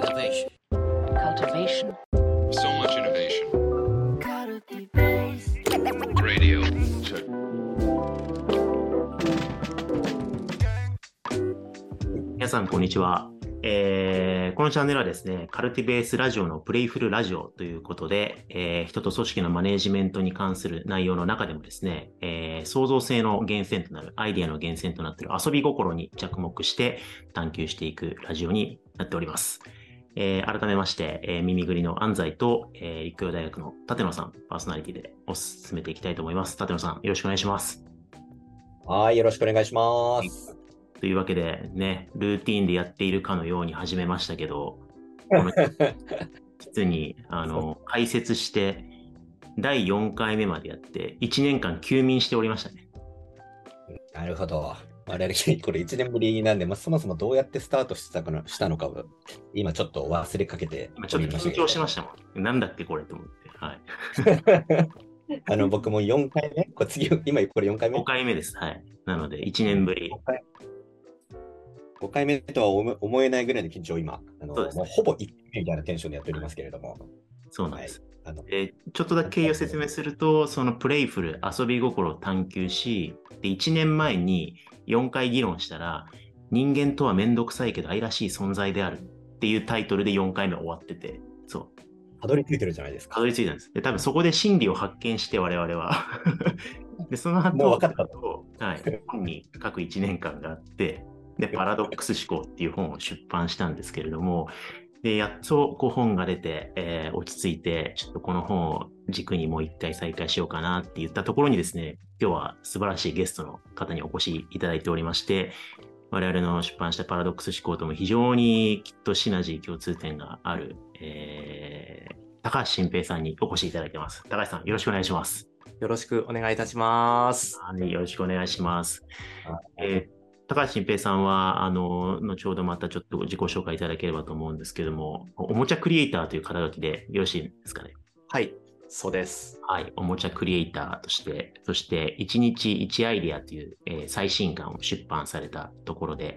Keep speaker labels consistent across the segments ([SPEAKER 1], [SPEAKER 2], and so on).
[SPEAKER 1] Innovation.
[SPEAKER 2] cultivation,
[SPEAKER 3] So much innovation. Radio. Check.
[SPEAKER 4] 皆さん、こんにちは。えーこのチャンネルはですね、カルティベースラジオのプレイフルラジオということで、えー人と組織のマネージメントに関する内容の中でもですね、えー創造性の源泉となる、アイデアの源泉となっている遊び心に着目して探求していくラジオになっております。えー改めまして、えー耳ぐりの安西と、えー立教大学の立野さん、パーソナリティでお進めていきたいと思います。立野さん、よろしくお願いします。
[SPEAKER 5] はい、よろしくお願いします。
[SPEAKER 4] というわけでね、ルーティーンでやっているかのように始めましたけど、実にあの解説して、第4回目までやって、1年間休眠しておりましたね。
[SPEAKER 5] なるほど。我々、これ1年ぶりなんで、まあ、そもそもどうやってスタートしたかのしたのかを、今ちょっと忘れかけて
[SPEAKER 4] 今ちょっと緊張しましたもん。なんだっけこれと思って。はい。
[SPEAKER 5] た。あの、僕も4回目？これ次、今これ4回目
[SPEAKER 4] ？5回目です。はい。なので、1年ぶり。
[SPEAKER 5] 5回 ,5 回目とは思思えないぐらいの緊張を今、あの
[SPEAKER 4] ね
[SPEAKER 5] もうほぼ1回目みたいなテンションでやっておりますけれども。
[SPEAKER 4] そうなんです。
[SPEAKER 5] あの
[SPEAKER 4] でちょっとだけ経緯を説明すると、そのプレイフル、遊び心を探求し、で1年前に4回議論したら、人間とはめんどくさいけど愛らしい存在であるっていうタイトルで4回目終わってて、そう、
[SPEAKER 5] たどり着いてるじゃないですか。
[SPEAKER 4] たどり着いたんです。で、多分そこで真理を発見して、我々は。で、その後、
[SPEAKER 5] もう分かった
[SPEAKER 4] はい、本に書く1年間があって、で、パラドックス思考っていう本を出版したんですけれども、で、やっとこう本が出て、えー落ち着いて、ちょっとこの本を軸にもう一回再開しようかなって言ったところにですね、今日は素晴らしいゲストの方にお越しいただいておりまして、我々の出版したパラドックス思考とも非常にきっとシナジー共通点がある、えー高橋新平さんにお越しいただいてます。高橋さん、よろしくお願いします。
[SPEAKER 6] よろしくお願いいたします。
[SPEAKER 4] はい、よろしくお願いします。えー高橋新平さんは、あの、後ほどまたちょっと自己紹介いただければと思うんですけども、おもちゃクリエイターという肩書きでよろしいですかね？
[SPEAKER 6] はい、そうです。
[SPEAKER 4] はい、おもちゃクリエイターとして、そして、1日1アイデアという、えー最新刊を出版されたところで、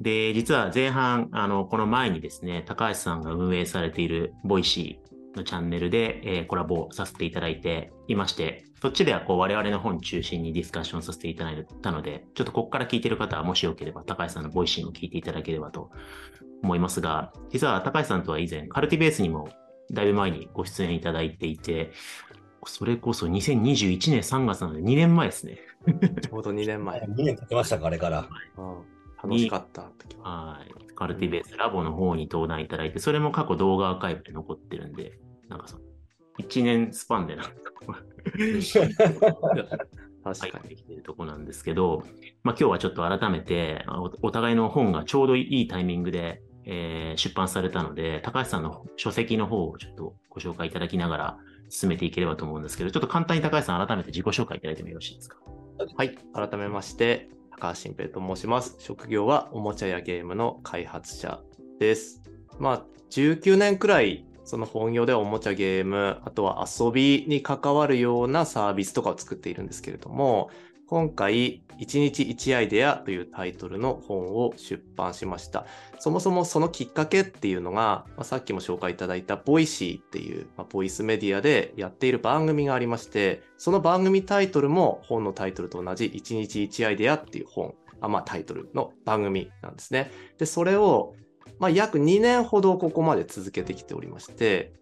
[SPEAKER 4] で、実は前半、あの、この前にですね、高橋さんが運営されている Voicyのチャンネルで、えーコラボさせていただいていまして、そっちではこう我々の本中心にディスカッションさせていただいたので、ちょっとここから聞いている方はもしよければ高橋さんの Voicy も聞いていただければと思いますが、実は高橋さんとは以前、 CULTIBASE にもだいぶ前にご出演いただいていて、それこそ2021年3月なので2年前ですね。
[SPEAKER 6] ちょうど2年前。
[SPEAKER 5] 2年経ちましたか、あれから。
[SPEAKER 6] うん楽しかった時は。
[SPEAKER 4] はい。カルティベースラボの方に登壇いただいて、それも過去動画アーカイブで残ってるんで、なんかその、1年スパンでなんか
[SPEAKER 6] 確かに。
[SPEAKER 4] きてるとこなんですけど、まあ今日はちょっと改めて、おお互いの本がちょうどいいタイミングで、えー出版されたので、高橋さんの書籍の方をちょっとご紹介いただきながら進めていければと思うんですけど、ちょっと簡単に高橋さん改めて自己紹介いただいてもよろしいですか？
[SPEAKER 6] はい、改めまして、高橋晋平と申します。職業はおもちゃやゲームの開発者です。まあ、19年くらい、その本業ではおもちゃゲーム、あとは遊びに関わるようなサービスとかを作っているんですけれども、今回、1日1アイデアというタイトルの本を出版しました。そもそもそのきっかけっていうのが、まあ、さっきも紹介いただいた Voicy っていう、まあ、ボイスメディアでやっている番組がありまして、その番組タイトルも本のタイトルと同じ1日1アイデアっていう本、あまあ、タイトルの番組なんですね。で、それを、まあ、約2年ほどここまで続けてきておりまして、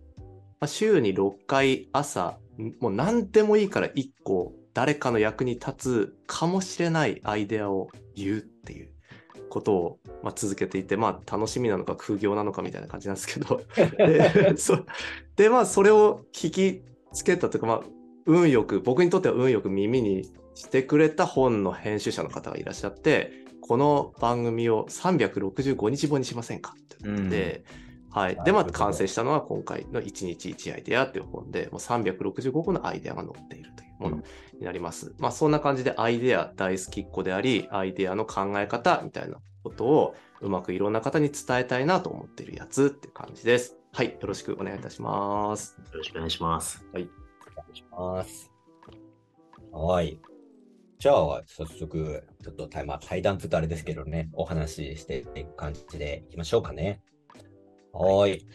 [SPEAKER 6] まあ、週に6回朝、もう何でもいいから1個誰かの役に立つかもしれないアイデアを言うっていうことを、まあ、続けていて、まあ、楽しみなのか空業なのかみたいな感じなんですけど。でそでまあそれを聞きつけたというか、まあ、運よく僕にとっては運よく耳にしてくれた本の編集者の方がいらっしゃってこの番組を365日本にしませんか？って言って、はい。で、まあ、完成したのは今回の1日1アイデアという本で、もう365個のアイデアが載っているというものになります。まあ、そんな感じでアイデア大好きっ子であり、アイデアの考え方みたいなことをうまくいろんな方に伝えたいなと思っているやつっていう感じです。はい。よろしくお願いいたします。
[SPEAKER 4] よろしくお願いします。
[SPEAKER 5] お願いします。はい。じゃあ、早速、ちょっと対まあ対談って言うとあれですけどね、お話ししていく感じでいきましょうかね。はーい。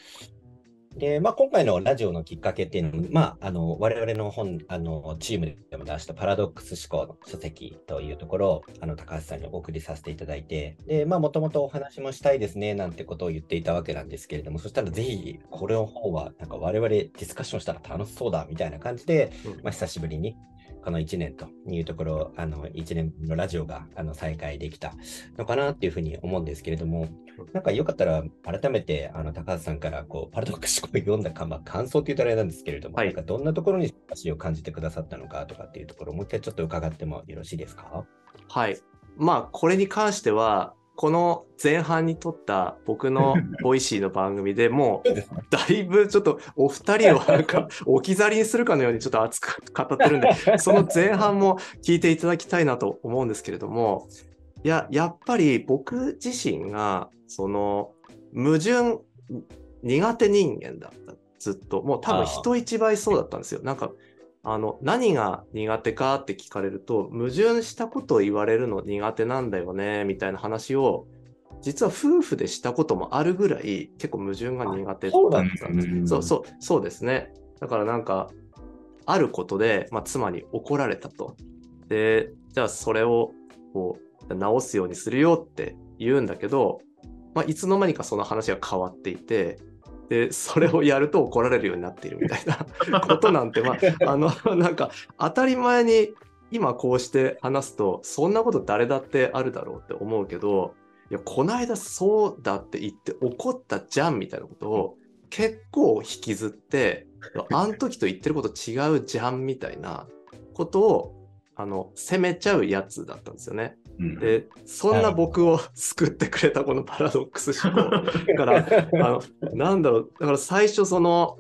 [SPEAKER 5] で、まあ、今回のラジオのきっかけっていうのも、まあ、あの、我々の本、あの、チームでも出したパラドックス思考の書籍というところを、あの、高橋さんにお送りさせていただいて、で、まあ、もともとお話もしたいですね、なんてことを言っていたわけなんですけれども、そしたらぜひ、これの方は、なんか我々ディスカッションしたら楽しそうだ、みたいな感じで、
[SPEAKER 6] うん
[SPEAKER 5] まあ、久しぶりに、この1年というところ、あの、1年のラジオが、あの、再開できたのかなっていうふうに思うんですけれども、なんかよかったら、改めて、あの、高橋さんから、こう、パラドックスを読んだか、まあ、感想って言ったらあれなんですけれども、
[SPEAKER 6] はい。
[SPEAKER 5] なんかどんなところに味を感じてくださったのかとかっていうところを、もう一回ちょっと伺ってもよろしいですか？
[SPEAKER 6] はい。まあ、これに関しては、この前半に撮った僕の Voicy の番組でもう、だいぶちょっとお二人をなんか 置き去りにするかのようにちょっと熱く語ってるんで、その前半も聞いていただきたいなと思うんですけれども、いや、やっぱり僕自身が、その、矛盾、苦手人間だった。ずっと。もう多分人一倍そうだったんですよ。なんか、あの、何が苦手かって聞かれると、矛盾したことを言われるの苦手なんだよね、みたいな話を、実は夫婦でしたこともあるぐらい、結構矛盾が苦手だったんです。そうそう、そうですね。だからなんか、あることで、まあ、妻に怒られたと。で、じゃあそれを、こう、直すようにするよって言うんだけど、まあ、いつの間にかその話が変わっていて、で、それをやると怒られるようになっているみたいな ことなんて、まあ、あの、なんか、当たり前に今こうして話すと、そんなこと誰だってあるだろうって思うけど、いや、こないだそうだって言って怒ったじゃんみたいなことを結構引きずって、あん時と言ってること違うじゃんみたいなことを、あの、責めちゃうやつだったんですよね。で、そんな僕を 救ってくれたこのパラドックス思考。から、あの、なんだろう、だから最初その、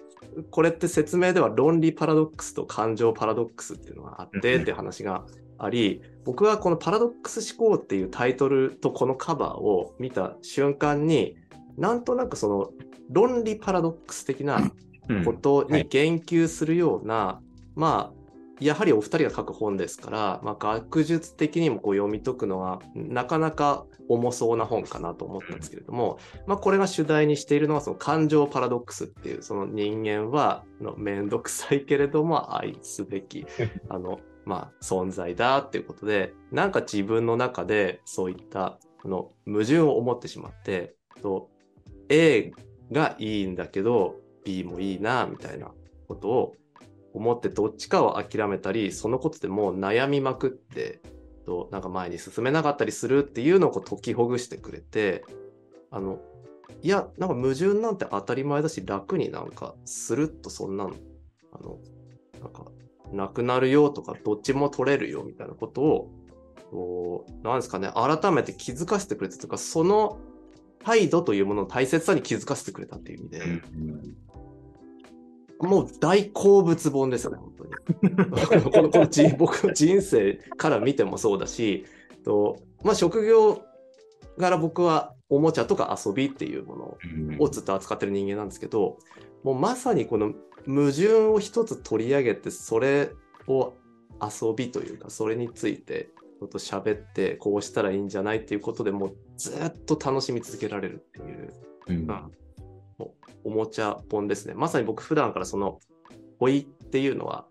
[SPEAKER 6] これって説明では論理パラドックスと感情パラドックスっていうのがあってって話があり、僕はこのパラドックス思考っていうタイトルとこのカバーを見た瞬間に、なんとなくその論理パラドックス的な
[SPEAKER 4] うん。
[SPEAKER 6] ことに言及するような、まあ、やはりお二人が書く本ですから、まあ、学術的にもこう読み解くのはなかなか重そうな本かなと思ったんですけれども、まあ、これが主題にしているのはその感情パラドックスっていうその人間はあのめんどくさいけれども愛すべき あの、まあ、存在だっていうことでなんか自分の中でそういったこの矛盾を思ってしまってと A がいいんだけど B もいいなみたいなことを思ってどっちかを諦めたりそのことでもう悩みまくってとなんか前に進めなかったりするっていうのを解きほぐしてくれてあのいやなんか矛盾なんて当たり前だし楽になんかスルッとそんなのあのなんかなくなるよとかどっちも取れるよみたいなことをこうなんですかね改めて気づかせてくれたとかその態度というものの大切さに気づかせてくれたっていう意味で、もう大好物本ですよね、本当に。このこの人僕の人生から見てもそうだし、とまあ、職業柄僕はおもちゃとか遊びっていうものをずっと扱ってる人間なんですけど、もうまさにこの矛盾を一つ取り上げて、それを遊びというか、それについてちょっと喋って、こうしたらいいんじゃないっていうことでもうずっと楽しみ続けられるっていう。
[SPEAKER 4] うん
[SPEAKER 6] おもちゃ本ですね。まさに僕普段からその問いっていうのは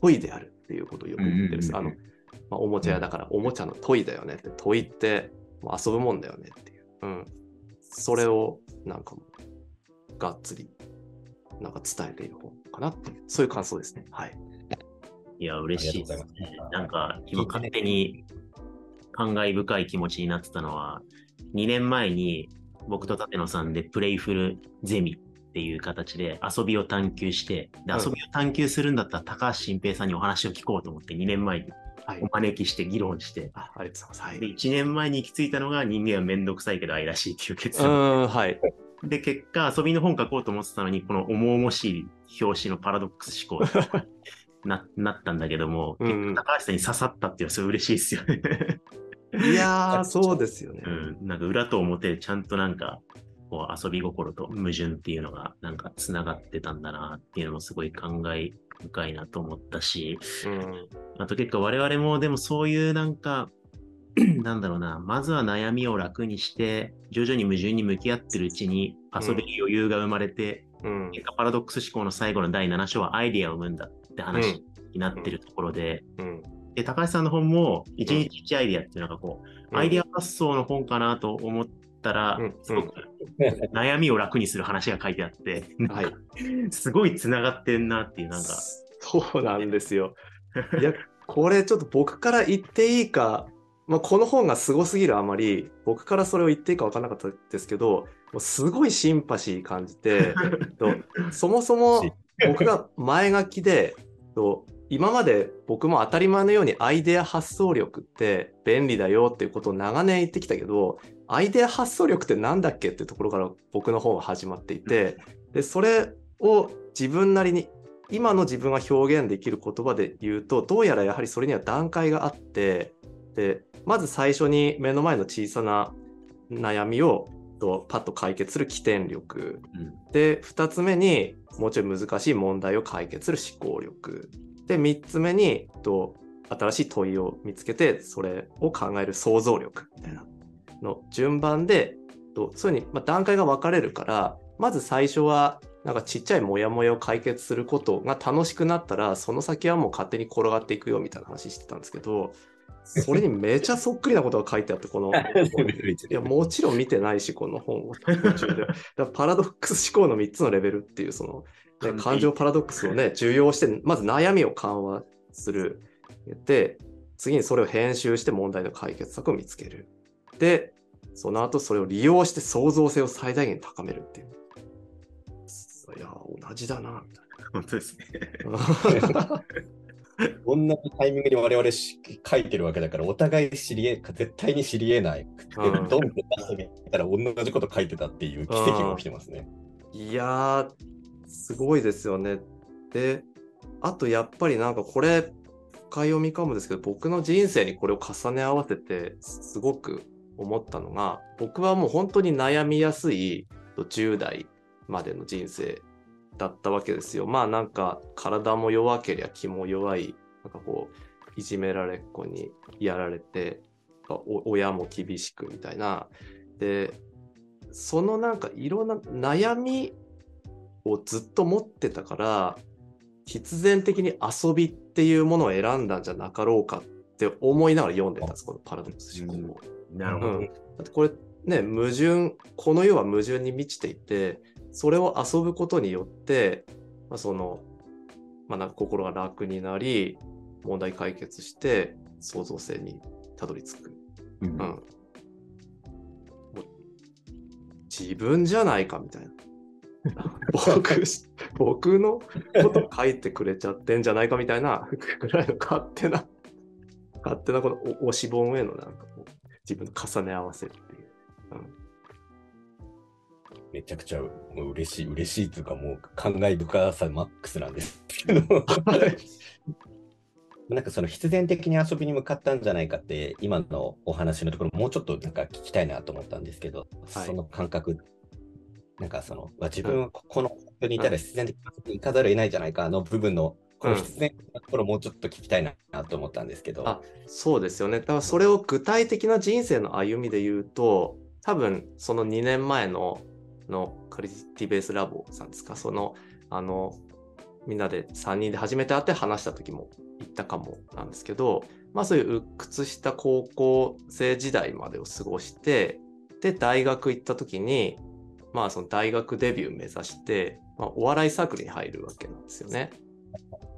[SPEAKER 6] 問いであるっていうことをよく言ってるんです。あの、まあ、おもちゃ屋だからおもちゃの問いだよねって、問いってもう遊ぶもんだよねっていう。うん。それをなんかがっつりなんか伝えている本かなっていう、そういう感想ですね。はい。
[SPEAKER 4] いや、嬉しいです。ねなんか、今勝手に感慨深い気持ちになってたのは、2年前に僕と舘野さんでプレイフルゼミっていう形で遊びを探求して、で
[SPEAKER 6] うん
[SPEAKER 4] 遊びを探求するんだったら高橋新平さんにお話を聞こうと思って2年前に
[SPEAKER 6] はい
[SPEAKER 4] お。招きして議論して、
[SPEAKER 6] あありがとうございます。はい。
[SPEAKER 4] で1年前に行き着いたのが人間はめんどくさいけど愛らしいっていう結
[SPEAKER 6] う
[SPEAKER 4] 論。
[SPEAKER 6] ん、はい。
[SPEAKER 4] で、結果遊びの本書こうと思ってたのに、この重々しい表紙のパラドックス思考 ななったんだけども、
[SPEAKER 6] うん
[SPEAKER 4] 高橋さんに刺さったっていうのはすごい嬉しいですよね。
[SPEAKER 6] いやー、そうですよね。
[SPEAKER 4] うん、なんか裏と表でちゃんとなんか、こう遊び心と矛盾っていうのがなんか繋がってたんだなっていうのもすごい感慨深いなと思ったし、
[SPEAKER 6] うん。
[SPEAKER 4] あと結構我々もでもそういうなんか、なんだろうな、まずは悩みを楽にして、徐々に矛盾に向き合ってるうちに遊べる余裕が生まれて、
[SPEAKER 6] うん。
[SPEAKER 4] 結果パラドックス思考の最後の第7章はアイデアを生むんだって話になってるところで、
[SPEAKER 6] うん。
[SPEAKER 4] で高橋さんの本も1日1アイデアっていうのがこう、アイデア発想の本かなと思ったら、
[SPEAKER 6] うん
[SPEAKER 4] すごく悩みを楽にする話が書いてあって、
[SPEAKER 6] はい。
[SPEAKER 4] すごい繋がってんなっていう、なんか、
[SPEAKER 6] そうなんですよ。いや、これちょっと僕から言っていいか、まあ、この本がすごすぎるあまり、僕からそれを言っていいか分からなかったですけど、もうすごいシンパシー感じて、とそもそも 僕が前書きで、と今まで僕も当たり前のようにアイデア発想力って便利だよっていうことを長年言ってきたけど、アイデア発想力ってなんだっけっていうところから僕の本は始まっていて、で、それを自分なりに今の自分が表現できる言葉で言うとどうやらやはりそれには段階があってでまず最初に目の前の小さな悩みをとパッと解決する起点力。
[SPEAKER 4] うん。
[SPEAKER 6] で2つ目にもうちょい難しい問題を解決する思考力で3つ目にと新しい問いを見つけてそれを考える想像力みたいなの。順番でとそういうふうに、まあ、段階が分かれるからまず最初はなんかちっちゃいモヤモヤを解決することが楽しくなったらその先はもう勝手に転がっていくよみたいな話してたんですけどそれにめちゃそっくりなことが書いてあってこの い。やもちろん見てないしこの本をパラドックス思考の3つのレベルっていうその、ね、感情パラドックスをね 重要してまず悩みを緩和する。で次にそれを編集して問題の解決策を見つける。でその後それを利用して創造性を最大限高めるっていう。いや同じだな。みたい
[SPEAKER 4] 本当ですね。
[SPEAKER 6] な
[SPEAKER 5] 同じタイミングに我々し書いてるわけだから、お互い知りえ、絶対に知りえない。ドンって出してみたら同じこと書いてたっていう奇跡が起きてますね。
[SPEAKER 6] いやー、すごいですよね。で、あとやっぱりなんかこれ、深読みかもですけど、僕の人生にこれを重ね合わせて、すごく思ったのが、僕はもう本当に悩みやすい10代までの人生だったわけですよ。まあなんか体も弱ければ気も弱い、なんかこう、いじめられっ子にやられて、親も厳しくみたいな。で、そのなんかいろんな悩みをずっと持ってたから必然的に遊びっていうものを選んだんじゃなかろうかって思いながら読んでたんですこのパラドックス思考を。
[SPEAKER 4] なるほど。
[SPEAKER 6] うんだってこれね矛盾この世は矛盾に満ちていてそれを遊ぶことによって、まあ、その、まあ、なんか心が楽になり問題解決して創造性にたどり着く。
[SPEAKER 4] うん
[SPEAKER 6] うん、自分じゃないかみたいな。僕、僕のこと書いてくれちゃってんじゃないかみたいなぐらいの勝手な、勝手なこのお推し本へのなんかこう自分の重ね合わせっていう。
[SPEAKER 5] めちゃくちゃもう嬉しい、嬉しいというか、もう感慨深さマックスなんですけど。なんかその必然的に遊びに向かったんじゃないかって、今のお話のところ、もうちょっとなんか聞きたいなと思ったんですけど、
[SPEAKER 6] はい
[SPEAKER 5] その感覚、なんかその、まあ自分はここの環境にいたら必然的に行かざるを得ないじゃないか、あの部分の、この必然的なところ、もうちょっと聞きたいなと思ったんですけど。
[SPEAKER 6] あそうですよね。だからそれを具体的な人生の歩みで言うと、多分その2年前ののクリティベースラボさんですか、その、あの、みんなで3人で初めて会って話した時も言ったかもなんですけど、まあそういう鬱屈した高校生時代までを過ごして、で、大学行った時に、まあその大学デビュー目指して、まあ、お笑いサークルに入るわけなんですよね。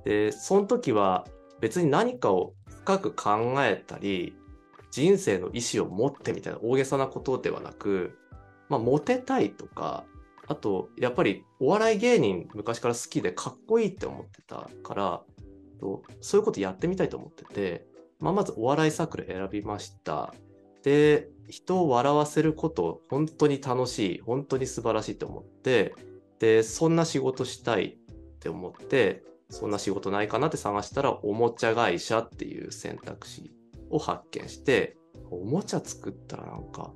[SPEAKER 6] で、その時は別に何かを深く考えたり、人生の意思を持ってみたいな大げさなことではなく、まあ、モテたいとか、あと、やっぱりお笑い芸人昔から好きでかっこいいって思ってたから、そういうことやってみたいと思ってて、まあ、まずお笑いサークル選びました。で、人を笑わせること本当に楽しい、本当に素晴らしいと思って、で、そんな仕事したいって思って、そんな仕事ないかなって探したら、おもちゃ会社っていう選択肢を発見して、おもちゃ作ったらなんか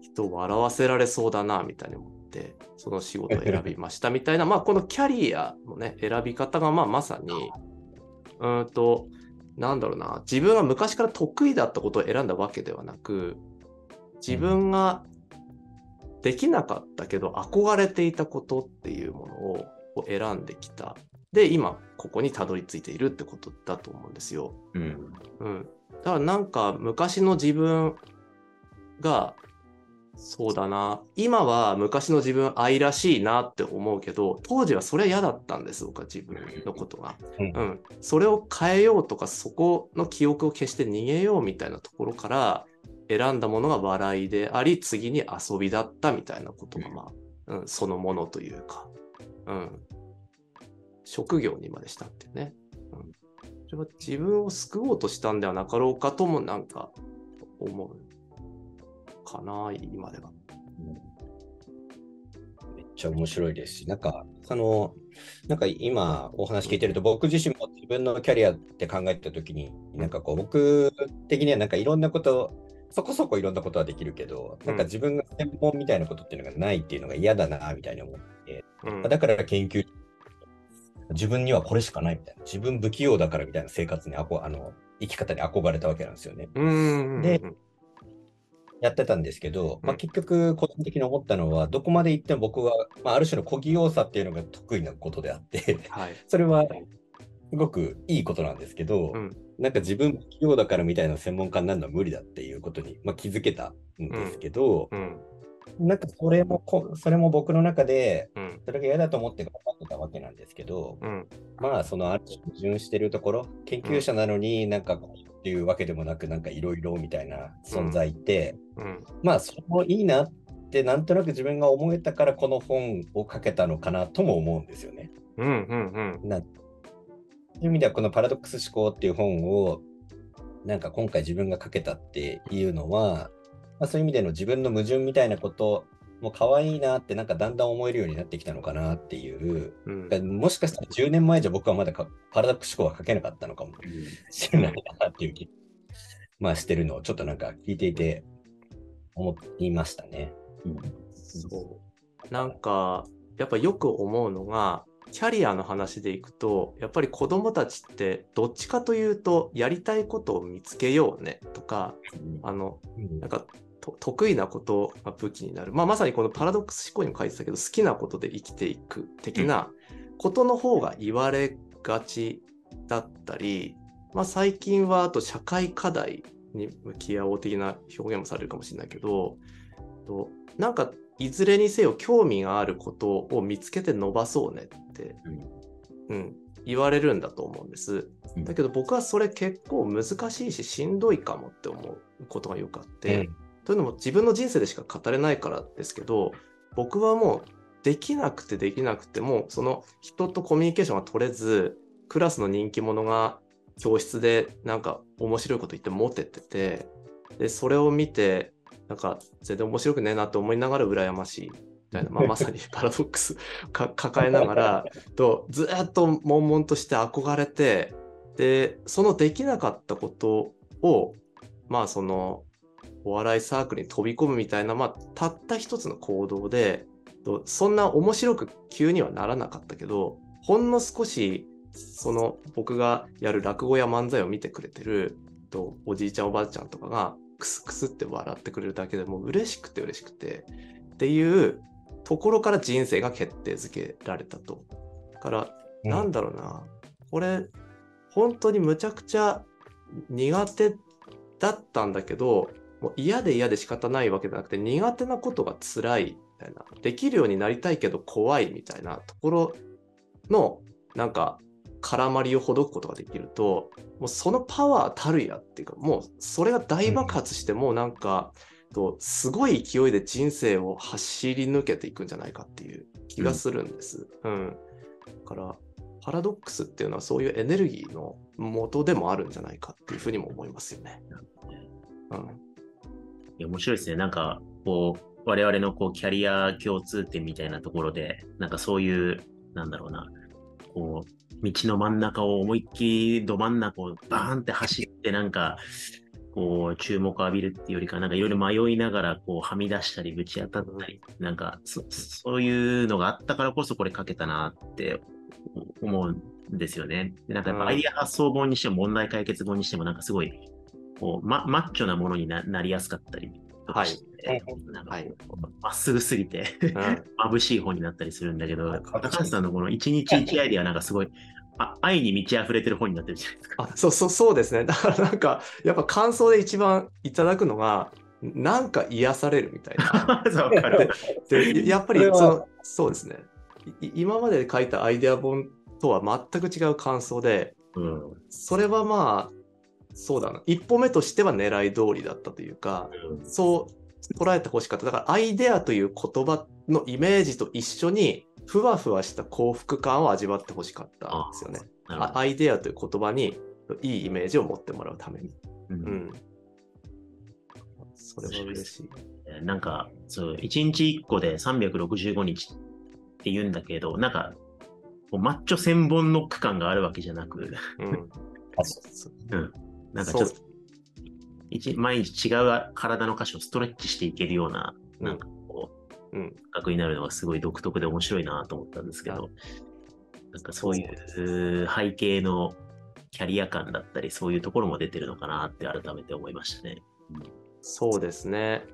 [SPEAKER 6] 人を笑わせられそうだなみたいに思って、その仕事を選びましたみたいな、まあこのキャリアのね、選び方がまあまさに、うーんと、なんだろうな、自分が昔から得意だったことを選んだわけではなく、自分ができなかったけど憧れていたことっていうものをを選んできた。で、今、ここにたどり着いているってことだと思うんですよ。
[SPEAKER 4] うん。
[SPEAKER 6] うん。だからなんか昔の自分が、そうだな。今は昔の自分愛らしいなって思うけど、当時はそれは嫌だったんです、僕は自分のことが。
[SPEAKER 5] うん
[SPEAKER 6] うん。それを変えようとか、そこの記憶を消して逃げようみたいなところから選んだものが笑いであり、次に遊びだったみたいなことが、まあ、うん、そのものというか、うん。職業にまでしたってね。うん。それは自分を救おうとしたんではなかろうかともなんか思うかな、今では。
[SPEAKER 5] めっちゃ面白いですし、なんか、その、なんか今お話聞いてると、僕自身も自分のキャリアって考えたときに、なんかこう、僕的にはなんかいろんなこと、そこそこいろんなことはできるけど、なんか自分が専門みたいなことっていうのがないっていうのが嫌だな、みたいに思って、
[SPEAKER 6] うん。
[SPEAKER 5] だから研究、自分にはこれしかないみたいな、自分不器用だからみたいな生活にあこあの生き方に憧れたわけなんですよね。
[SPEAKER 6] うんうんうん。
[SPEAKER 5] でやってたんですけど、まあ、
[SPEAKER 6] うん
[SPEAKER 5] 結局、個人的に思ったのは、どこまで行っても僕は、まあ、ある種の小器用さっていうのが得意なことであって、
[SPEAKER 6] はい。
[SPEAKER 5] それはすごくいいことなんですけど、
[SPEAKER 6] うん
[SPEAKER 5] なんか自分不器用だからみたいな専門家になるのは無理だっていうことに、まあ、気づけたんですけど、
[SPEAKER 6] うん。
[SPEAKER 5] なんかそれもこ、それも僕の中で、
[SPEAKER 6] うん。
[SPEAKER 5] それが嫌だと思って頑張ってたわけなんですけど、
[SPEAKER 6] うん。
[SPEAKER 5] まあ、そのある種矛盾してるところ、研究者なのになんかこうっていうわけでもなく、なんかいろいろみたいな存在って、
[SPEAKER 6] うん。
[SPEAKER 5] まあ、それもいいなって、なんとなく自分が思えたから、この本を書けたのかなとも思うんですよね。
[SPEAKER 6] うん。うん。うん。
[SPEAKER 5] なそういう意味では、このパラドックス思考っていう本を、なんか今回自分が書けたっていうのは、まあ、そういう意味での自分の矛盾みたいなことも可愛いなって、なんかだんだん思えるようになってきたのかなっていう、
[SPEAKER 6] うん。
[SPEAKER 5] もしかしたら10年前じゃ僕はまだかパラドックス思考は書けなかったのかもしれないなっていう気、まあしてるのをちょっとなんか聞いていて思いましたね。
[SPEAKER 4] うん
[SPEAKER 6] そう。なんか、やっぱよく思うのが、キャリアの話でいくと、やっぱり子供たちってどっちかというと、やりたいことを見つけようねとか、あの、なんかと得意なことが武器になる。まあ、まさにこのパラドックス思考にも書いてたけど、好きなことで生きていく的なことの方が言われがちだったり、まあ、最近はあと社会課題に向き合おう的な表現もされるかもしれないけど、となんかいずれにせよ興味があることを見つけて伸ばそうねって、うん、言われるんだと思うんです。
[SPEAKER 4] うん
[SPEAKER 6] だけど僕はそれ結構難しいししんどいかもって思うことがよくあって、というのも自分の人生でしか語れないからですけど僕はもうできなくてできなくてもその人とコミュニケーションが取れずクラスの人気者が教室でなんか面白いこと言ってモテててでそれを見てなんか全然面白くねえなと思いながら羨ましいみたいな、まあ、まさに パラドックス抱えながらとずっと悶々として憧れてでそのできなかったことをまあそのお笑いサークルに飛び込むみたいな、まあ、たった一つの行動でとそんな面白く急にはならなかったけどほんの少しその僕がやる落語や漫才を見てくれてるとおじいちゃんおばあちゃんとかがクスクスって笑ってくれるだけでもう嬉しくて嬉しくてっていうところから人生が決定づけられたと。だから
[SPEAKER 5] うん
[SPEAKER 6] なんだろうな、これ、本当にむちゃくちゃ苦手だったんだけど、もう嫌で嫌で仕方ないわけじゃなくて、苦手なことが辛いみたいな、できるようになりたいけど怖いみたいなところの、なんか、絡まりをほどくことができると、もうそのパワーたるやっていうか、もうそれが大爆発して、もうなんか、とすごい勢いで人生を走り抜けていくんじゃないかっていう気がするんです。うん。だから、パラドックスっていうのはそういうエネルギーの元でもあるんじゃないかっていうふうにも思いますよね。うん。
[SPEAKER 4] いや、面白いですね。なんか、こう、我々のこう、キャリア共通点みたいなところで、なんかそういう、なんだろうな、こう、道の真ん中を思いっきりど真ん中をバーンって走って、なんか、こう、注目を浴びるっていうよりか、なんかいろいろ迷いながら、こう、はみ出したり、ぶち当たったり、なんかそ、そういうのがあったからこそこれ書けたなって思うんですよね。でなんかやっぱ
[SPEAKER 6] うん
[SPEAKER 4] アイデア発想本にしても問題解決本にしてもなんかすごいこう、ま、マッチョなものにななりやすかったりとかして、
[SPEAKER 5] はい
[SPEAKER 4] なんかまっすぐすぎて
[SPEAKER 6] うん
[SPEAKER 4] 眩しい本になったりするんだけど、
[SPEAKER 5] はい
[SPEAKER 4] 高橋さんのこの一日一アイデアなんかすごいあ愛に満ち溢れてる本になってるじゃないですか。
[SPEAKER 6] あそうそうそうですね。だからなんか、やっぱ感想で一番いただくのが、なんか癒されるみたいな。
[SPEAKER 4] そうわかる。
[SPEAKER 6] でやっぱり
[SPEAKER 5] そ
[SPEAKER 6] のそうですねい今まで書いたアイデア本とは全く違う感想で
[SPEAKER 4] うん
[SPEAKER 6] それはまあそうだな。一歩目としては狙い通りだったというかそう捉えてほしかった。だからアイデアという言葉のイメージと一緒にふわふわした幸福感を味わってほしかったんですよね。アイデアという言葉にいいイメージを持ってもらうために。
[SPEAKER 4] どうん。
[SPEAKER 6] うん。それは嬉しい。
[SPEAKER 4] なんか、そう、1日1個で365日って言うんだけど、なんか、こうマッチョ1000本の区間があるわけじゃなく、
[SPEAKER 6] うん
[SPEAKER 4] なんかちょっと毎日違う体の箇所をストレッチしていけるような、
[SPEAKER 6] うん
[SPEAKER 4] なんかこう、
[SPEAKER 6] うん。
[SPEAKER 4] になるのがすごい独特で面白いなと思ったんですけど、なんかそういう背景のキャリア感だったり、そういうところも出てるのかなって改めて思いましたね。
[SPEAKER 6] そうですね。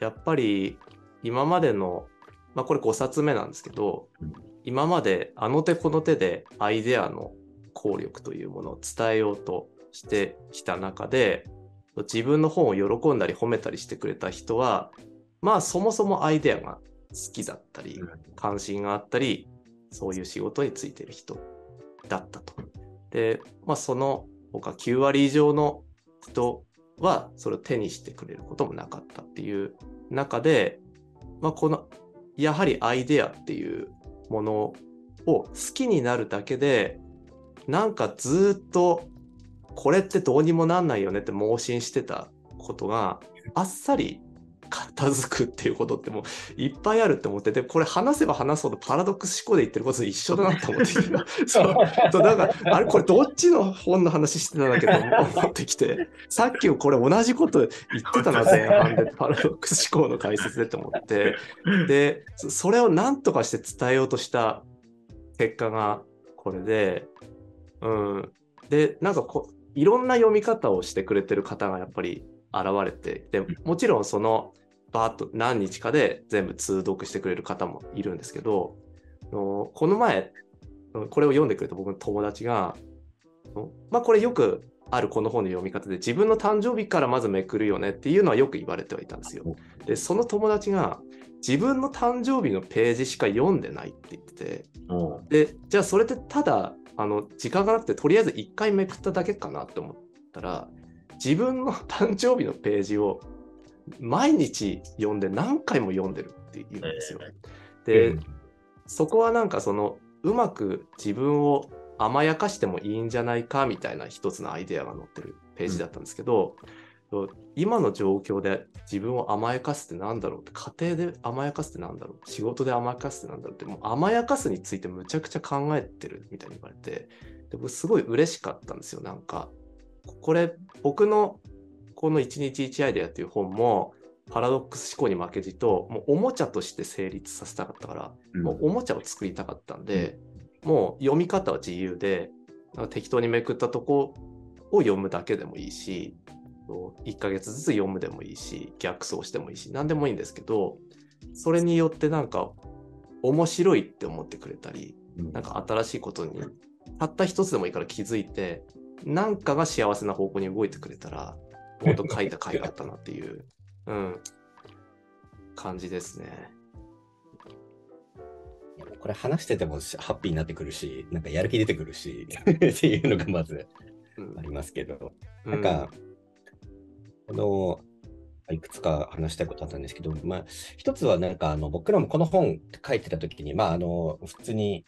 [SPEAKER 6] やっぱり今までの、まあこれ5冊目なんですけど、
[SPEAKER 4] うん。
[SPEAKER 6] 今まであの手この手でアイデアの効力というものを伝えようとしてきた中で、自分の本を喜んだり褒めたりしてくれた人は、まあそもそもアイデアが好きだったり、関心があったり、そういう仕事についてる人だったと。で、まあその他9割以上の人はそれを手にしてくれることもなかったっていう中で、まあこのやはりアイデアっていうものを好きになるだけで、なんかずっとこれってどうにもなんないよねって盲信してたことがあっさり片付くっていうことってもういっぱいあるって思っててこれ話せば話すほどパラドックス思考で言ってることと一緒だなと思ってきて そう。そうだからあれこれどっちの本の話してたんだけど思ってきてさっきこれ同じこと言ってたな前半でパラドックス思考の解説でと思って。でそそれを何とかして伝えようとした結果がこれでうん。でなんかこいろんな読み方をしてくれてる方がやっぱり現れてでもちろんそのバーッと何日かで全部通読してくれる方もいるんですけどこの前うんこれを読んでくれた僕の友達がうんまあこれよくあるこの本の読み方で自分の誕生日からまずめくるよねっていうのはよく言われてはいたんですよ。でその友達が自分の誕生日のページしか読んでないって言っててでじゃあそれってただあの時間がなくてとりあえず1回めくっただけかなって思ったら自分の誕生日のページを毎日読んで何回も読んでるって言うんですよ。で、
[SPEAKER 5] うん
[SPEAKER 6] そこはなんかそのうまく自分を甘やかしてもいいんじゃないかみたいな一つのアイデアが載ってるページだったんですけど、今の状況で自分を甘やかすってなんだろうって家庭で甘やかすってなんだろう仕事で甘やかすってなんだろうってもう甘やかすについてむちゃくちゃ考えてるみたいに言われてで僕すごい嬉しかったんですよ。なんかこれ僕のこの1日1アイデアっていう本もパラドックス思考に負けじともうおもちゃとして成立させたかったから
[SPEAKER 4] うん。
[SPEAKER 6] もうおもちゃを作りたかったんで、もう読み方は自由で、なんか適当にめくったとこを読むだけでもいいし、1ヶ月ずつ読むでもいいし、逆走してもいいし、何でもいいんですけど、それによってなんか面白いって思ってくれたり、
[SPEAKER 4] うん。
[SPEAKER 6] なんか新しいことに、たった一つでもいいから気づいて、なんかが幸せな方向に動いてくれたら、もっと書いた甲斐があったなっていう、うん、感じですね。
[SPEAKER 5] これ話しててもしハッピーになってくるし、なんかやる気出てくるし、っていうのがまず
[SPEAKER 6] うん。
[SPEAKER 5] ありますけど、
[SPEAKER 6] う
[SPEAKER 5] なんか、あの、いくつか話したいことあったんですけど、まあ、一つはなんか、あの、僕らもこの本書いてた時に、まあ、あの、普通に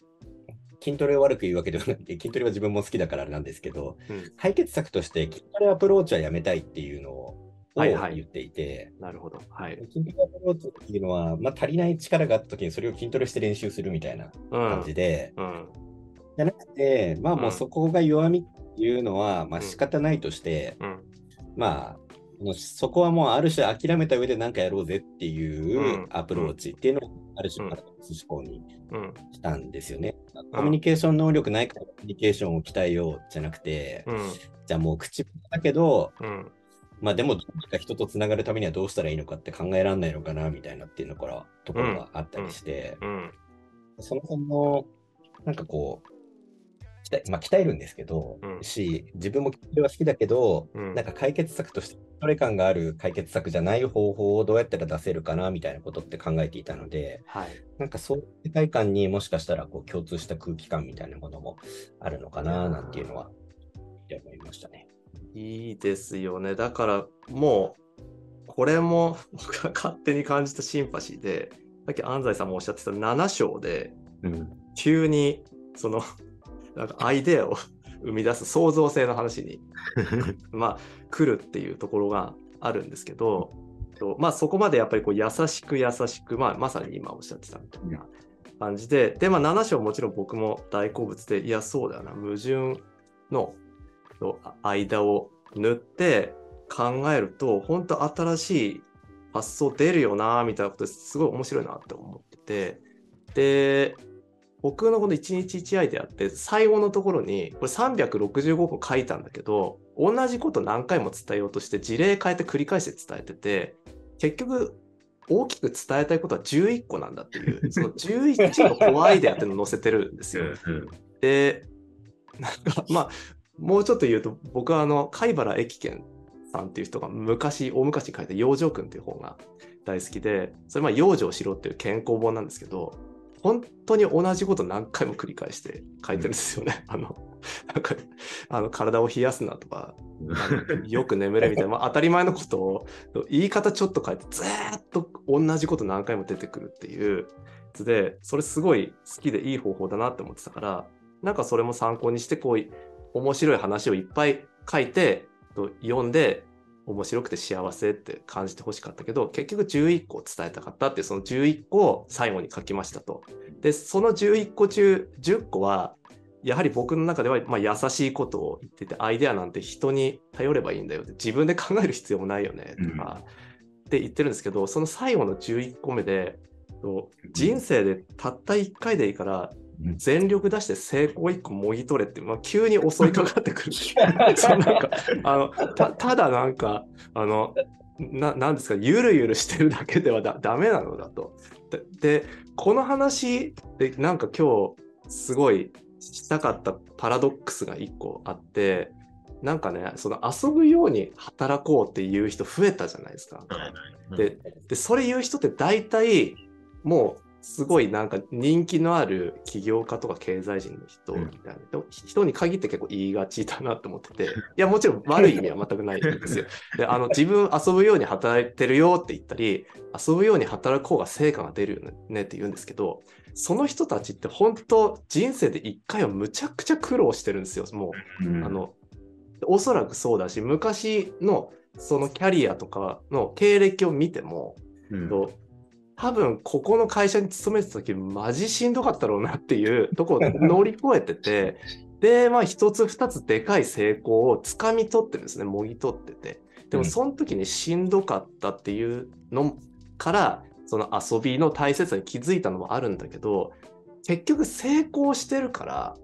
[SPEAKER 5] 筋トレを悪く言うわけではなくて、筋トレは自分も好きだからなんですけど、
[SPEAKER 6] うん
[SPEAKER 5] 解決策として筋トレアプローチはやめたいっていうのを
[SPEAKER 6] はいはい
[SPEAKER 5] 言っていて、
[SPEAKER 6] なるほど。はい。
[SPEAKER 5] 筋トレアプローチっていうのは、まあ、足りない力があった時にそれを筋トレして練習するみたいな
[SPEAKER 6] うん
[SPEAKER 5] 感じで、
[SPEAKER 6] うん。
[SPEAKER 5] じゃなくて、まあもうそこが弱みっていうのは、まあ
[SPEAKER 6] うん
[SPEAKER 5] 仕方ないとして、
[SPEAKER 6] うん。
[SPEAKER 5] まあ、そこはもうある種諦めた上で何かやろうぜっていううんアプローチっていうのをある種
[SPEAKER 6] うん
[SPEAKER 5] パラドックス思考に
[SPEAKER 6] うん。
[SPEAKER 5] したんですよね。コミュニケーション能力ないからコミュニケーションを鍛えようじゃなくて、
[SPEAKER 6] うん。
[SPEAKER 5] じゃあもう口だけど、
[SPEAKER 6] うん。
[SPEAKER 5] まあでも、どうにか人とつながるためにはどうしたらいいのかって考えられないのかなみたいなっていうのから、ところがあったりして、
[SPEAKER 6] うん。
[SPEAKER 5] その辺の、なんかこう、鍛えまあ、鍛えるんですけど、
[SPEAKER 6] うん
[SPEAKER 5] し、自分もそれは好きだけど、
[SPEAKER 6] うん
[SPEAKER 5] なんか解決策として、それ感がある解決策じゃない方法をどうやったら出せるかなみたいなことって考えていたので、
[SPEAKER 6] はい。
[SPEAKER 5] なんかそういう世界観にもしかしたらこう共通した空気感みたいなものもあるのかななんていうのは、思いましたね。
[SPEAKER 6] いいですよね。だからもう、これも僕が勝手に感じたシンパシーで、さっき安西さんもおっしゃってた7章で、
[SPEAKER 4] うん。
[SPEAKER 6] 急にそのなんかアイデアを生み出す創造性の話に、まあ、来るっていうところがあるんですけど、とまあ、そこまでやっぱりこう優しく優しく、まあ、まさに今おっしゃってたみたいな感じで、で、まあ、7章もちろん僕も大好物で、いや、そうだよな、矛盾のと間を縫って考えると、本当新しい発想出るよな、みたいなことですごい面白いなって思ってて、で、僕のこの1日1アイデアって最後のところにこれ365個書いたんだけど同じこと何回も伝えようとして事例変えて繰り返して伝えてて結局大きく伝えたいことは11個なんだっていう その11のコアアイデアっていうのを載せてるんですよ。でなんかまあもうちょっと言うと僕はあの貝原駅健さんっていう人が昔大昔に書いた「養生君」っていう本が大好きでそれまあ養生しろっていう健康本なんですけど本当に同じこと何回も繰り返して書いてるんですよね。あのなんかあの体を冷やすなとかよく眠れみたいな、まあ、当たり前のことを言い方ちょっと変えてずーっと同じこと何回も出てくるっていうでそれすごい好きでいい方法だなって思ってたからなんかそれも参考にしてこう面白い話をいっぱい書いてと読んで面白くて幸せって感じてほしかったけど結局11個伝えたかったってその11個を最後に書きましたと。でその11個中10個はやはり僕の中では、まあ、優しいことを言っててアイデアなんて人に頼ればいいんだよって自分で考える必要もないよねとか、って言ってるんですけどその最後の11個目でと人生でたった1回でいいから
[SPEAKER 5] うん
[SPEAKER 6] 全力出して成功1個もぎ取れって、まあ、急に襲いかかってくる そうなんかあのたただなんかあのななんですかゆるゆるしてるだけではだダメなのだと。ででこの話でなんか今日すごいしたかったパラドックスが1個あってなんかねその遊ぶように働こうっていう人増えたじゃないですか。ででそれ言う人って大体もうすごいなんか人気のある起業家とか経済人の人みたいな、人に限って結構言いがちだなと思ってて。いやもちろん悪い意味は全くないんですよ。であの自分遊ぶように働いてるよって言ったり遊ぶように働く方が成果が出るよねって言うんですけどその人たちって本当人生で一回はむちゃくちゃ苦労してるんですよ。もう。あのおそらくそうだし昔のそのキャリアとかの経歴を見ても、
[SPEAKER 4] うん。
[SPEAKER 6] と多分ここの会社に勤めてた時マジしんどかったろうなっていうとこを乗り越えてて でまあ一つ二つでかい成功をつかみ取ってですねもぎ取ってて。でも
[SPEAKER 5] うん。
[SPEAKER 6] その時にしんどかったっていうのからその遊びの大切さに気づいたのもあるんだけど結局成功してるから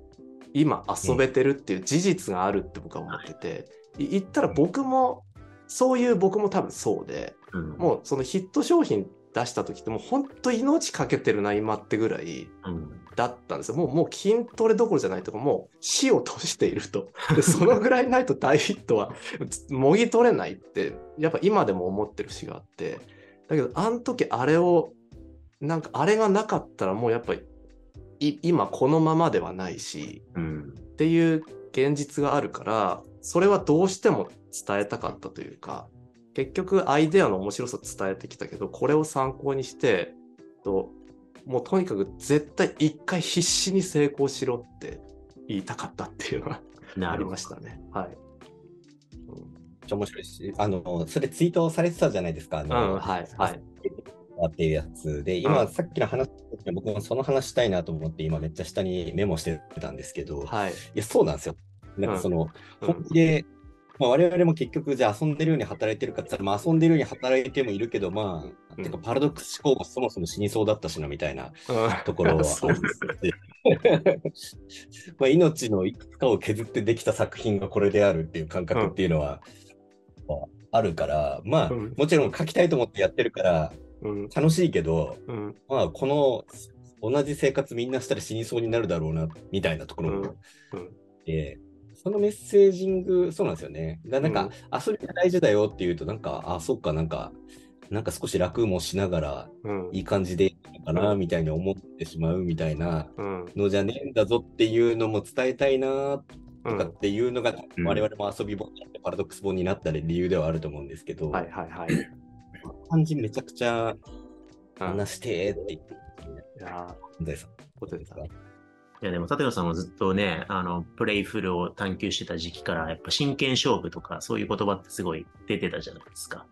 [SPEAKER 6] 今遊べてるっていう事実があるって僕は思ってて、い言ったら僕もそういう僕も多分そうで
[SPEAKER 4] うん。
[SPEAKER 6] もうそのヒット商品出した時ってもう本当命かけてるな今ってぐらい
[SPEAKER 4] うん。
[SPEAKER 6] だったんですよ。もうもう筋トレどころじゃないとかもう死を閉していると。でそのぐらいないと大ヒットは もぎ取れないってやっぱ今でも思ってる節があって。だけどあの時あれをなんかあれがなかったらもうやっぱりい今このままではないし
[SPEAKER 4] うん。
[SPEAKER 6] っていう現実があるからそれはどうしても伝えたかったというか結局アイデアの面白さ伝えてきたけどこれを参考にしてともうとにかく絶対一回必死に成功しろって言いたかったっていうのがありましたね。はい。
[SPEAKER 5] 面白いし、あの、それツイートされてたじゃないですか。あ
[SPEAKER 6] うん、
[SPEAKER 5] の、
[SPEAKER 6] はい、はい。
[SPEAKER 5] っていうやつで、
[SPEAKER 6] う
[SPEAKER 5] 今、
[SPEAKER 6] ん
[SPEAKER 5] さっきの話、僕もその話したいなと思って、今めっちゃ下にメモしてたんですけど、い
[SPEAKER 6] はい。
[SPEAKER 5] や、そうなんですよ。なんかその、
[SPEAKER 6] うん
[SPEAKER 5] 本気で、まあ、我々も結局、じゃあ遊んでるように働いてるかって言ったら、まあ、遊んでるように働いてもいるけど、まあ、
[SPEAKER 6] うん。
[SPEAKER 5] てかパラドックス思考がそもそも死にそうだったしなみたいな
[SPEAKER 6] うん。
[SPEAKER 5] ところは
[SPEAKER 6] そうです。
[SPEAKER 5] まあ命のいくつかを削ってできた作品がこれであるっていう感覚っていうのは、まああるから、まあ、
[SPEAKER 6] うん。
[SPEAKER 5] もちろん書きたいと思ってやってるから
[SPEAKER 6] うん。
[SPEAKER 5] 楽しいけど、
[SPEAKER 6] うん。
[SPEAKER 5] まあ、この同じ生活みんなしたら死にそうになるだろうな、みたいなところも
[SPEAKER 6] うん。
[SPEAKER 5] あって、そのメッセージング、そうなんですよね。だなんか、遊びが大事だよっていうと、なんか、あ、そっか、なんか、なんか少し楽もしながら、
[SPEAKER 6] うん。
[SPEAKER 5] いい感じでいいのかな、みたいに思ってしまうみたいな
[SPEAKER 6] うん。
[SPEAKER 5] のじゃねえんだぞっていうのも伝えたいな、
[SPEAKER 6] うん
[SPEAKER 5] とかっていうのが、
[SPEAKER 4] うん
[SPEAKER 5] 我々も遊び本になってパラドックス本になった理由ではあると思うんですけど、
[SPEAKER 6] はいはいはい。
[SPEAKER 5] 感じめちゃくちゃ
[SPEAKER 6] うん
[SPEAKER 5] 話してーって言って、
[SPEAKER 6] いや
[SPEAKER 5] 本田さん。
[SPEAKER 4] いやでも、立野さんはずっとね、あの、プレイフルを探求してた時期から、やっぱ真剣勝負とか、そういう言葉ってすごい出てたじゃないですか。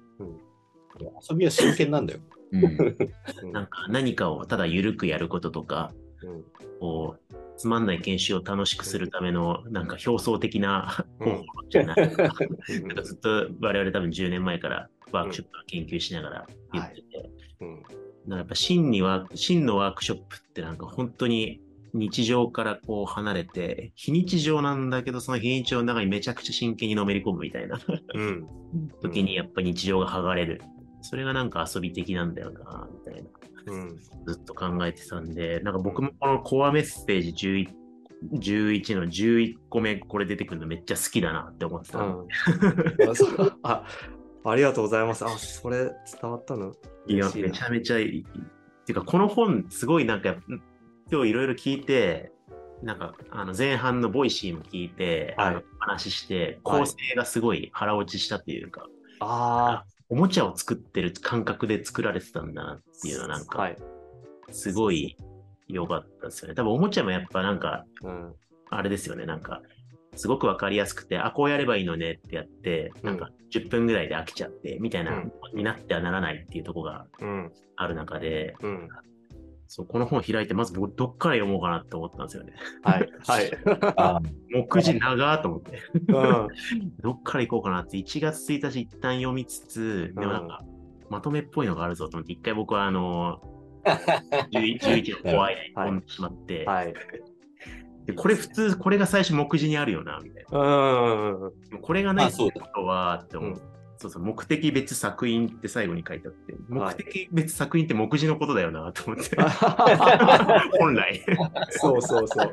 [SPEAKER 5] 遊びは真剣なんだよ。
[SPEAKER 4] うん。
[SPEAKER 6] うん。
[SPEAKER 4] なんか何かをただ緩くやることとか、
[SPEAKER 6] うん。
[SPEAKER 4] こう、つまんない研修を楽しくするための、なんか表層的な
[SPEAKER 6] うん。
[SPEAKER 4] 方法じゃない。
[SPEAKER 6] うん。
[SPEAKER 4] なんかずっと我々多分10年前からワークショップを研究しながら言ってて、
[SPEAKER 6] うん。
[SPEAKER 4] だからやっぱ真には、真のワークショップってなんか本当に日常からこう離れて、非日常なんだけど、その非日常の中にめちゃくちゃ真剣にのめり込むみたいな
[SPEAKER 6] うん。
[SPEAKER 4] 時にやっぱ日常が剥がれる。それがなんか遊び的なんだよな、みたいな。
[SPEAKER 6] うん。
[SPEAKER 4] ずっと考えてたんで、なんか僕もこのコアメッセージ11 11の11個目これ出てくるのめっちゃ好きだなって思ってた。
[SPEAKER 6] うんああありがとうございます。あ、それ伝わったの？
[SPEAKER 4] いや、めちゃめちゃいい。っていうか、この本、すごいなんか、今日いろいろ聞いて、なんか、あの前半の Voicy も聞いて、
[SPEAKER 6] はい
[SPEAKER 4] あの話して、
[SPEAKER 6] はい
[SPEAKER 4] 構成がすごい腹落ちしたっていうか、
[SPEAKER 6] あ
[SPEAKER 4] おもちゃを作ってる感覚で作られてたんだなっていうのは、なん
[SPEAKER 6] は
[SPEAKER 4] か、
[SPEAKER 6] い。
[SPEAKER 4] すごい良かったですよね。多分おもちゃもやっぱなんか、
[SPEAKER 6] うん。
[SPEAKER 4] あれですよね、なんか、すごくわかりやすくて、あ、こうやればいいのねってやって、なんか10分ぐらいで飽きちゃって、みたいな、
[SPEAKER 6] うん
[SPEAKER 4] になってはならないっていうところが
[SPEAKER 6] うん。
[SPEAKER 4] ある中で、
[SPEAKER 6] うん。
[SPEAKER 4] そう、この本開いて、まず僕どっから読もうかなって思ったんですよね。
[SPEAKER 6] はい。はい。
[SPEAKER 5] あ
[SPEAKER 4] 目次長ーと思って。
[SPEAKER 6] うん。
[SPEAKER 4] どっから行こうかなって、1月1日一旦読みつつ、でもなんか、まとめっぽいのがあるぞと思って、一回僕はあの、11 11の怖いに飛んでしまって、
[SPEAKER 6] はい。
[SPEAKER 4] でこれ普通、これが最初目次にあるよな、みたいな。
[SPEAKER 6] うん。
[SPEAKER 4] これがない
[SPEAKER 5] あそう
[SPEAKER 4] ってことは、って思う
[SPEAKER 6] うん
[SPEAKER 4] そうそう、目的別作品って最後に書いてあって、
[SPEAKER 6] はい
[SPEAKER 4] 目的別作品って目次のことだよな、と思って。本来。
[SPEAKER 6] そうそうそう。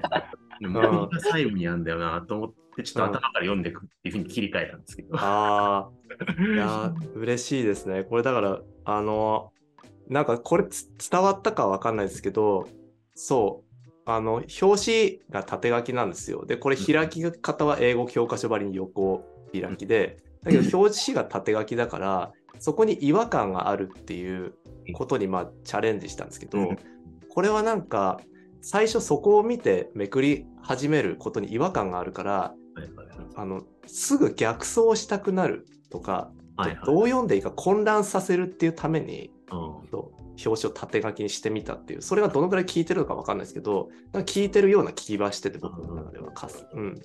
[SPEAKER 4] 目最後にあるんだよな、と思って、ちょっと頭から読んでいくっていうふうに切り替えたんですけど。
[SPEAKER 6] ああ、いやー、嬉しいですね。これだから、あの、なんかこれつ伝わったかわかんないですけど、そう、あの、表紙が縦書きなんですよ。で、これ開き方は英語教科書ばりに横開きで、だけど表紙が縦書きだから、そこに違和感があるっていうことにまあチャレンジしたんですけど、これはなんか、最初そこを見てめくり始めることに違和感があるから、あのすぐ逆走したくなるとか、どう読んでいいか混乱させるっていうために表紙を縦書きにしてみたっていうそれがどのくらい効いてるのか分かんないですけど効いてるような気はしてて僕の中では。かす、うん。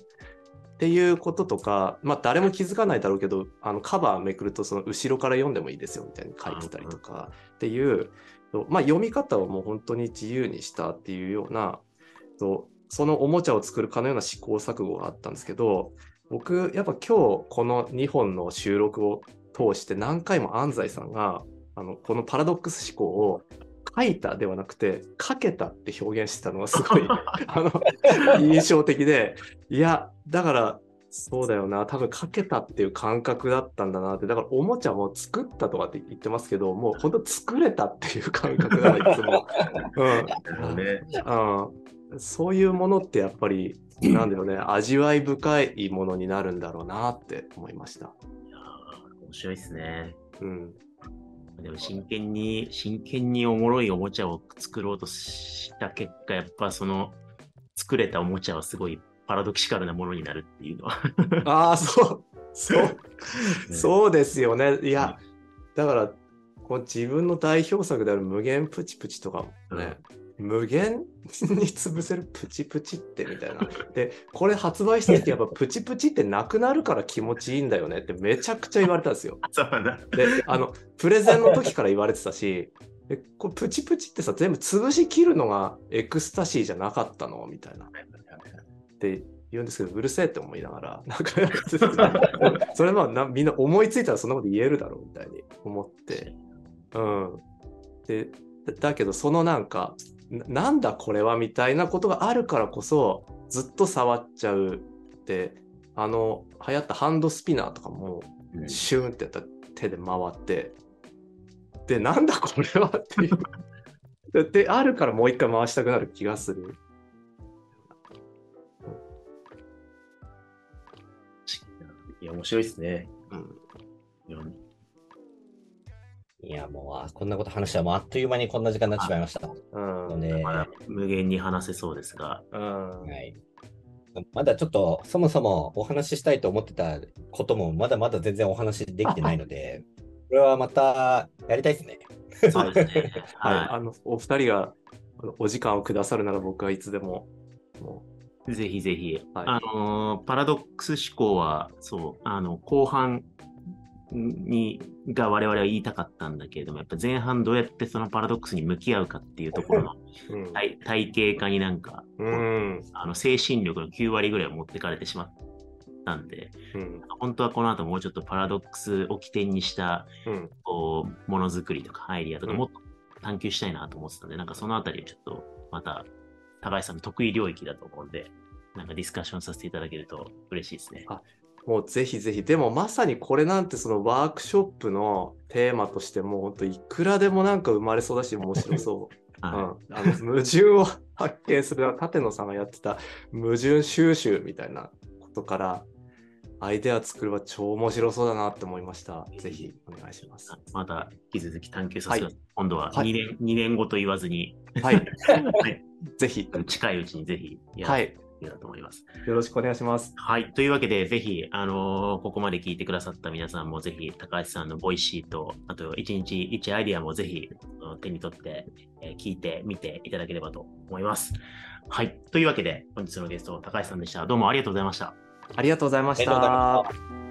[SPEAKER 6] っていうこととか、まあ、誰も気づかないだろうけどあのカバーめくるとその後ろから読んでもいいですよみたいに書いてたりとかっていう、とまあ、読み方をもう本当に自由にしたっていうようなとそのおもちゃを作るかのような試行錯誤があったんですけど僕やっぱ今日この2本の収録を通して何回も安西さんがあのこのパラドックス思考を書いたではなくて書けたって表現してたのがすごい あの印象的でいやだからそうだよな多分書けたっていう感覚だったんだなってだからおもちゃも作ったとかって言ってますけどもう本当作れたっていう感覚がいつも。うんそういうものってやっぱり、なんだよね、味わい深いものになるんだろうなって思いました。
[SPEAKER 4] いやー面白いですね。
[SPEAKER 6] うん。
[SPEAKER 4] でも真剣に、真剣におもろいおもちゃを作ろうとした結果、やっぱその作れたおもちゃはすごいパラドキシカルなものになるっていうのは。
[SPEAKER 6] ああ、そう、そう、そうですよね。いや、だから、こう自分の代表作である無限プチプチとかもね、無限に潰せるプチプチってみたいな。で、これ発売した時やっぱプチプチってなくなるから気持ちいいんだよねってめちゃくちゃ言われたんですよ。
[SPEAKER 4] そうだな。
[SPEAKER 6] で、あの、プレゼンの時から言われてたし、え、これプチプチってさ、全部潰し切るのがエクスタシーじゃなかったのみたいな。って言うんですけど、うるせえって思いながら、なんか、それまあなみんな思いついたらそんなこと言えるだろうみたいに思って。うん。で、だだけどそのなんか、ななんだこれは？みたいなことがあるからこそ、ずっと触っちゃうって、あの、流行ったハンドスピナーとかも、
[SPEAKER 5] うん
[SPEAKER 6] シューンってやったら手で回って、で、なんだこれは？っていう。で、あるからもう一回回したくなる気がする。
[SPEAKER 4] いや、面白いですね。
[SPEAKER 6] うん。
[SPEAKER 5] いや、もうあ、こんなこと話したらもうあっという間にこんな時間になってしまいました。
[SPEAKER 6] うん。
[SPEAKER 5] ので、
[SPEAKER 4] まだ無限に話せそうですが、
[SPEAKER 6] うん。
[SPEAKER 5] はい。まだちょっと、そもそもお話ししたいと思ってたことも、まだまだ全然お話できてないので、これはまたやりたいですね。
[SPEAKER 4] そうですね。
[SPEAKER 6] はい。
[SPEAKER 4] は
[SPEAKER 6] あの、お二人がお時間をくださるなら僕はいつでも。も
[SPEAKER 4] い。ぜひぜひ。
[SPEAKER 6] はい
[SPEAKER 4] あのー、パラドックス思考は、そう、あの、後半に、が我々は言いたかったんだけれども、やっぱ前半どうやってそのパラドックスに向き合うかっていうところの。体体系化になんか、
[SPEAKER 6] うん。
[SPEAKER 4] あの精神力の9割ぐらいを持ってかれてしまったんで、
[SPEAKER 6] うん。
[SPEAKER 4] 本当はこの後もうちょっとパラドックスを起点にした
[SPEAKER 6] うん。
[SPEAKER 4] こうものづくりとかアイディアとか
[SPEAKER 6] うん
[SPEAKER 4] もっと探求したいなと思ってたんで、なんかそのあたりをちょっとまた高橋さんの得意領域だと思うんで、なんかディスカッションさせていただけると嬉しいですね。
[SPEAKER 6] もうぜひぜひ、でもまさにこれなんてそのワークショップのテーマとしてもう本当いくらでもなんか生まれそうだし面白そう。うん、
[SPEAKER 4] は
[SPEAKER 6] あの矛盾を発見する舘野さんがやってた矛盾収集みたいなことからアイデア作るは超面白そうだなって思いました。ぜひお願いします。
[SPEAKER 4] い。また引き続き探求させてください、
[SPEAKER 6] は
[SPEAKER 4] 今度は
[SPEAKER 6] はい
[SPEAKER 4] 2年、二年後と言わずに、
[SPEAKER 6] はい。
[SPEAKER 4] はい
[SPEAKER 6] ぜひ。
[SPEAKER 4] 近いうちにぜひや
[SPEAKER 6] は
[SPEAKER 4] い。けたらと思います。
[SPEAKER 6] よろしくお願いします。
[SPEAKER 4] はい。というわけで、ぜひ、あのーここまで聞いてくださった皆さんも、ぜひ、高橋さんの Voicy と、あと、1日1アイディアもぜひ、手に取って、えー聞いてみていただければと思います。はい。というわけで、本日のゲスト、高橋さんでした。どうもありがとうございました。
[SPEAKER 6] ありがとうございまし
[SPEAKER 5] ありがとうございま
[SPEAKER 6] た。